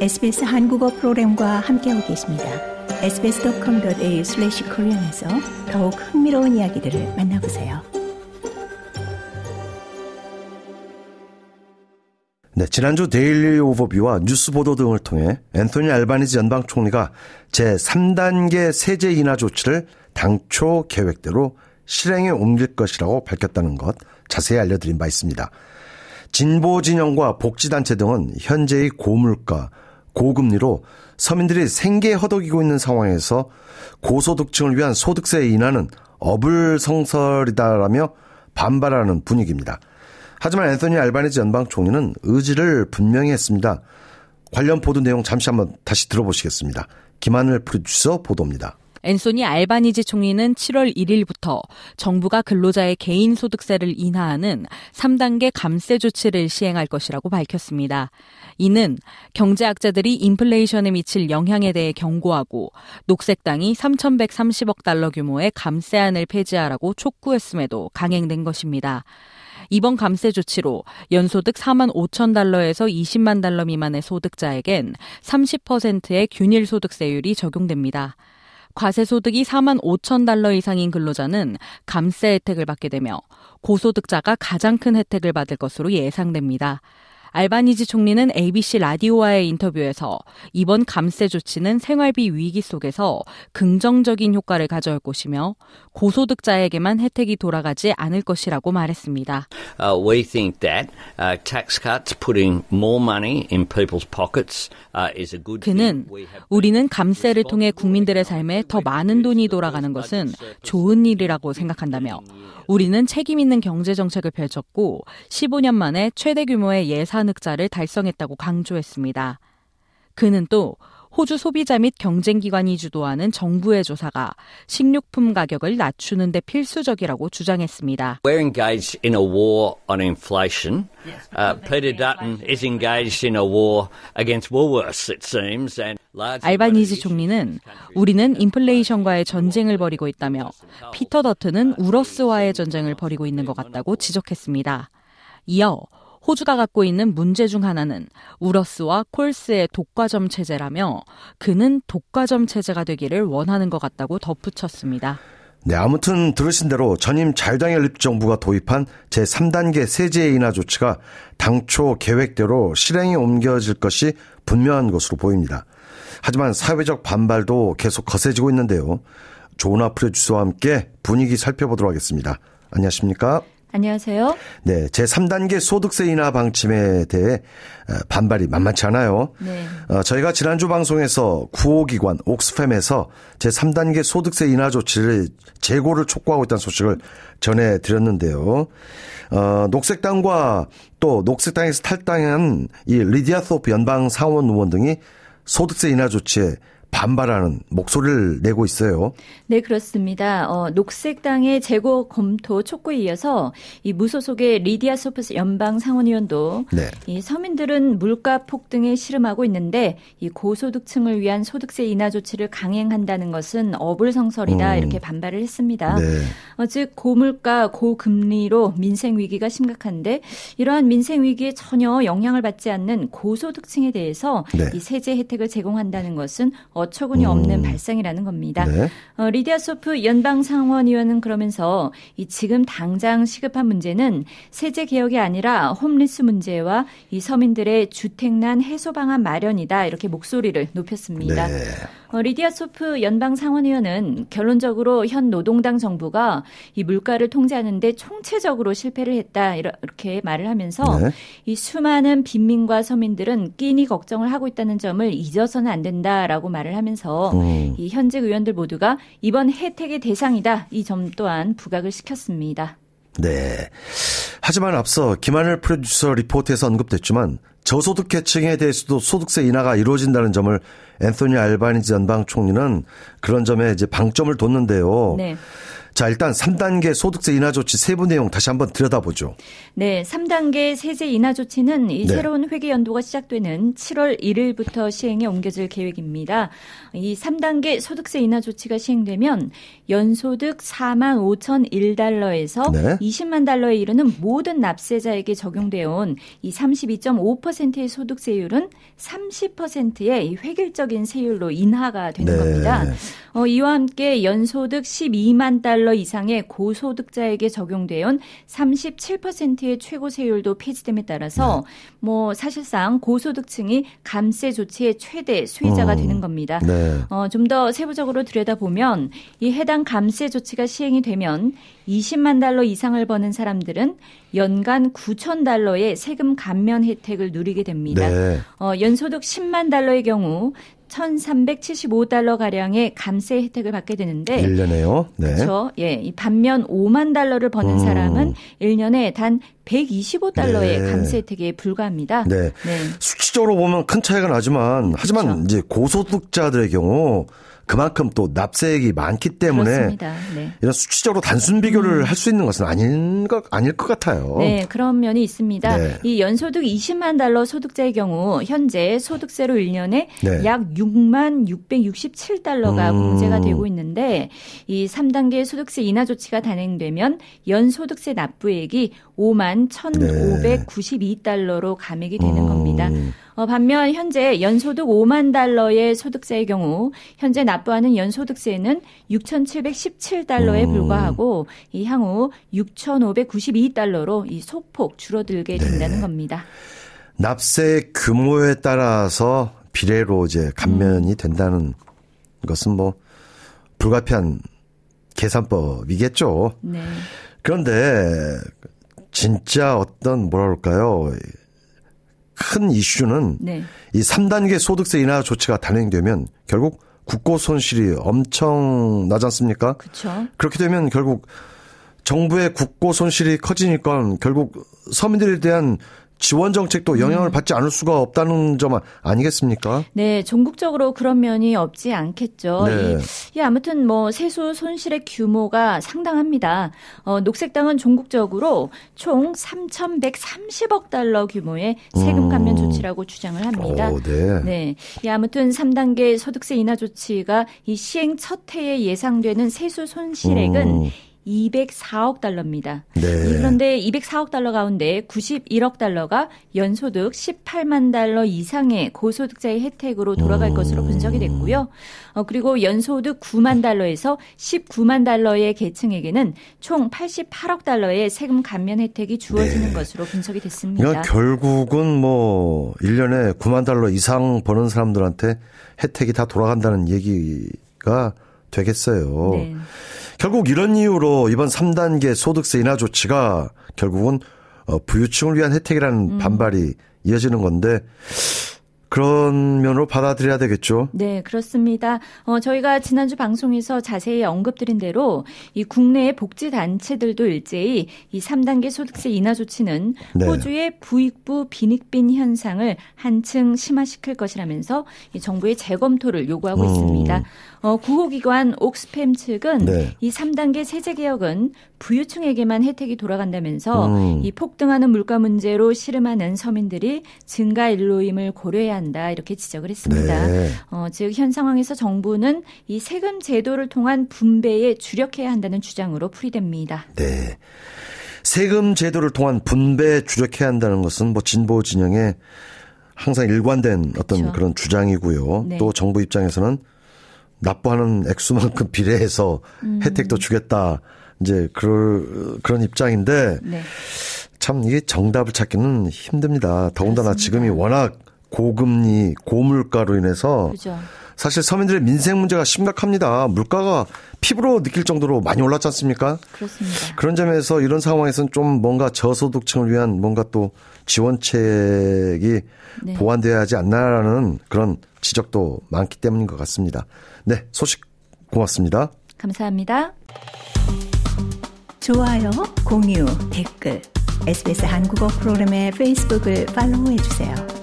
SBS 한국어 프로그램과 함께하고 계십니다. sbs.com.au/korean에서 더욱 흥미로운 이야기들을 만나보세요. 네, 지난주 daily overview와 뉴스 보도 등을 통해 앤토니 알바니지 연방 총리가 제 3단계 세제 인하 조치를 당초 계획대로 실행에 옮길 것이라고 밝혔다는 것 자세히 알려드린 바 있습니다. 진보 진영과 복지단체 등은 현재의 고물가, 고금리로 서민들이 생계 허덕이고 있는 상황에서 고소득층을 위한 소득세 인하는 어불성설이다라며 반발하는 분위기입니다. 하지만 앤서니 알바니지 연방 총리는 의지를 분명히 했습니다. 관련 보도 내용 잠시 한번 다시 들어보시겠습니다. 김하늘 프로듀서 보도입니다. 앤소니 알바니지 총리는 7월 1일부터 정부가 근로자의 개인 소득세를 인하하는 3단계 감세 조치를 시행할 것이라고 밝혔습니다. 이는 경제학자들이 인플레이션에 미칠 영향에 대해 경고하고 녹색당이 3,130억 달러 규모의 감세안을 폐지하라고 촉구했음에도 강행된 것입니다. 이번 감세 조치로 연소득 4만 5천 달러에서 20만 달러 미만의 소득자에겐 30%의 균일 소득세율이 적용됩니다. 과세소득이 4만 5천 달러 이상인 근로자는 감세 혜택을 받게 되며 고소득자가 가장 큰 혜택을 받을 것으로 예상됩니다. 알바니지 총리는 ABC 라디오와의 인터뷰에서 이번 감세 조치는 생활비 위기 속에서 긍정적인 효과를 가져올 것이며 고소득자에게만 혜택이 돌아가지 않을 것이라고 말했습니다. Uh, we think that uh, tax cuts putting more money in people's pockets uh, is a good 그는 우리는 감세를 통해 국민들의 삶에 더 많은 돈이 돌아가는 것은 좋은 일이라고 생각한다며 우리는 책임 있는 경제 정책을 펼쳤고 15년 만에 최대 규모의 예산 흑자를 달성했다고 강조했습니다. 그는 또 호주 소비자 및 경쟁기관이 주도하는 정부의 조사가 식료품 가격을 낮추는 데 필수적이라고 주장했습니다. We're engaged in a war on inflation. Uh, Peter Dutton is engaged in a war against Woolworths, it seems. And 알바니지 총리는 우리는 인플레이션과의 전쟁을 벌이고 있다며 피터 더튼은 우러스와의 전쟁을 벌이고 있는 것 같다고 지적했습니다. 이어 호주가 갖고 있는 문제 중 하나는 우러스와 콜스의 독과점 체제라며 그는 독과점 체제가 되기를 원하는 것 같다고 덧붙였습니다. 네, 아무튼 들으신 대로 전임 자유당 연립 정부가 도입한 제3단계 세제 인하 조치가 당초 계획대로 실행에 옮겨질 것이 분명한 것으로 보입니다. 하지만 사회적 반발도 계속 거세지고 있는데요. 조나 프로듀서와 함께 분위기 살펴보도록 하겠습니다. 안녕하십니까? 안녕하세요. 네, 제 3단계 소득세 인하 방침에 대해 어, 반발이 만만치 않아요. 네. 어, 저희가 지난주 방송에서 구호기관 옥스팸에서 제 3단계 소득세 인하 조치를 재고를 촉구하고 있다는 소식을 전해드렸는데요. 어, 녹색당과 또 녹색당에서 탈당한 이 리디아 소프 연방 상원 의원 등이 소득세 인하 조치에 반발하는 목소리를 내고 있어요. 네, 그렇습니다. 어, 녹색당의 재고 검토 촉구에 이어서 이 무소속의 리디아 소프스 연방 상원의원도 네. 이 서민들은 물가 폭등에 실험하고 있는데 이 고소득층을 위한 소득세 인하 조치를 강행한다는 것은 어불성설이다 음. 이렇게 반발을 했습니다. 네. 어, 즉 고물가 고금리로 민생 위기가 심각한데 이러한 민생 위기에 전혀 영향을 받지 않는 고소득층에 대해서 네. 이 세제 혜택을 제공한다는 것은 어처구니 없는 음. 발상이라는 겁니다. 네. 어, 리디아 소프 연방 상원의원은 그러면서 이 지금 당장 시급한 문제는 세제 개혁이 아니라 홈리스 문제와 이 서민들의 주택난 해소 방안 마련이다 이렇게 목소리를 높였습니다. 네. 어, 리디아 소프 연방 상원의원은 결론적으로 현 노동당 정부가 이 물가를 통제하는데 총체적으로 실패를 했다 이렇게 말을 하면서 네. 이 수많은 빈민과 서민들은 끼니 걱정을 하고 있다는 점을 잊어서는 안 된다라고 말을 하면서 음. 이 현직 의원들 모두가 이번 혜택의 대상이다 이 점 또한 부각을 시켰습니다. 네. 하지만 앞서 김하늘 프로듀서 리포트에서 언급됐지만 저소득 계층에 대해서도 소득세 인하가 이루어진다는 점을 앤소니 알바니지 연방 총리는 그런 점에 이제 방점을 뒀는데요. 네. 자, 일단 3단계 소득세 인하 조치 세부 내용 다시 한번 들여다보죠. 네, 3단계 세제 인하 조치는 이 네. 새로운 회계 연도가 시작되는 7월 1일부터 시행에 옮겨질 계획입니다. 이 3단계 소득세 인하 조치가 시행되면 연소득 4만 5천 1달러에서 네. 20만 달러에 이르는 모든 납세자에게 적용되어 온 이 32.5%의 소득세율은 30%의 획일적인 세율로 인하가 되는 네. 겁니다. 어, 이와 함께 연소득 12만 달러 이상의 고소득자에게 적용되어 37%의 최고 세율도 폐지됨에 따라서 네. 뭐 사실상 고소득층이 감세 조치의 최대 수혜자가 음. 되는 겁니다. 네. 어, 좀 더 세부적으로 들여다보면 이 해당 감세 조치가 시행이 되면 20만 달러 이상을 버는 사람들은 연간 9천 달러의 세금 감면 혜택을 누리게 됩니다. 네. 어, 연소득 10만 달러의 경우 1,375달러 가량의 감세 혜택을 받게 되는데 1년에요. 네. 그렇죠. 예. 이 반면 5만 달러를 버는 음. 사람은 1년에 단 125달러의 네. 감세 혜택에 불과합니다. 네. 네. 수치적으로 보면 큰 차이가 나지만 하지만 그렇죠. 이제 고소득자들의 경우 그만큼 또 납세액이 많기 때문에 네. 이런 수치적으로 단순 비교를 음. 할수 있는 것은 아닌 것 아닐 것 같아요. 네, 그런 면이 있습니다. 네. 이 연소득 20만 달러 소득자의 경우 현재 소득세로 1년에 네. 약 6만 667달러가 음. 공제가 되고 있는데 이 3단계 소득세 인하 조치가 단행되면 연소득세 납부액이 5만 1,592달러로 감액이 되는 음. 겁니다. 어, 반면 현재 연소득 5만 달러의 소득세의 경우 현재 납부하는 연소득세는 6,717달러에 음. 불과하고 이 향후 6,592달러로 이 소폭 줄어들게 네. 된다는 네. 겁니다. 납세 규모에 따라서 비례로 이제 감면이 음. 된다는 것은 뭐 불가피한 계산법이겠죠. 네. 그런데 진짜 어떤 뭐랄까요? 큰 이슈는 네. 이 3단계 소득세 인하 조치가 단행되면 결국 국고 손실이 엄청 나지 않습니까? 그렇죠. 그렇게 되면 결국 정부의 국고 손실이 커지니까 결국 서민들에 대한 지원 정책도 영향을 음. 받지 않을 수가 없다는 점 아니겠습니까? 네, 전국적으로 그런 면이 없지 않겠죠. 네. 이, 이 아무튼 뭐 세수 손실의 규모가 상당합니다. 어, 녹색당은 전국적으로 총 3,130억 달러 규모의 세금 감면 음. 조치라고 주장을 합니다. 오, 네. 네. 이 아무튼 3단계 소득세 인하 조치가 이 시행 첫 해에 예상되는 세수 손실액은 음. 204억 달러입니다. 네. 그런데 204억 달러 가운데 91억 달러가 연소득 18만 달러 이상의 고소득자의 혜택으로 돌아갈 음. 것으로 분석이 됐고요. 어, 그리고 연소득 9만 달러에서 19만 달러의 계층에게는 총 88억 달러의 세금 감면 혜택이 주어지는 네. 것으로 분석이 됐습니다. 그러니까 결국은 뭐 1년에 9만 달러 이상 버는 사람들한테 혜택이 다 돌아간다는 얘기가 되겠어요. 네. 결국 이런 이유로 이번 3단계 소득세 인하 조치가 결국은 어, 부유층을 위한 혜택이라는 음. 반발이 이어지는 건데 그런 면으로 받아들여야 되겠죠. 네, 그렇습니다. 어, 저희가 지난주 방송에서 자세히 언급드린 대로 이 국내의 복지 단체들도 일제히 이 3단계 소득세 인하 조치는 네. 호주의 부익부 빈익빈 현상을 한층 심화시킬 것이라면서 이 정부의 재검토를 요구하고 음. 있습니다. 어, 구호기관 옥스팸 측은 네. 이 3단계 세제 개혁은 부유층에게만 혜택이 돌아간다면서 음. 이 폭등하는 물가 문제로 씨름하는 서민들이 증가 일로임을 고려해야 한다 이렇게 지적을 했습니다. 네. 어, 즉 현 상황에서 정부는 이 세금 제도를 통한 분배에 주력해야 한다는 주장으로 풀이됩니다. 네. 세금 제도를 통한 분배에 주력해야 한다는 것은 뭐 진보 진영의 항상 일관된 어떤 그렇죠. 그런 주장이고요. 네. 또 정부 입장에서는 납부하는 액수만큼 비례해서 음. 혜택도 주겠다. 이제 그럴 그런 입장인데 네. 참 이게 정답을 찾기는 힘듭니다. 더군다나 그렇습니다. 지금이 워낙 고금리, 고물가로 인해서 그렇죠. 사실 서민들의 민생 문제가 심각합니다. 물가가 피부로 느낄 정도로 많이 올랐지 않습니까? 그렇습니다. 그런 점에서 이런 상황에서는 좀 뭔가 저소득층을 위한 뭔가 또 지원책이 네. 보완돼야 하지 않나라는 그런 지적도 많기 때문인 것 같습니다. 네, 소식 고맙습니다. 감사합니다. 좋아요, 공유, 댓글, SBS 한국어 프로그램의 페이스북을 팔로우해 주세요.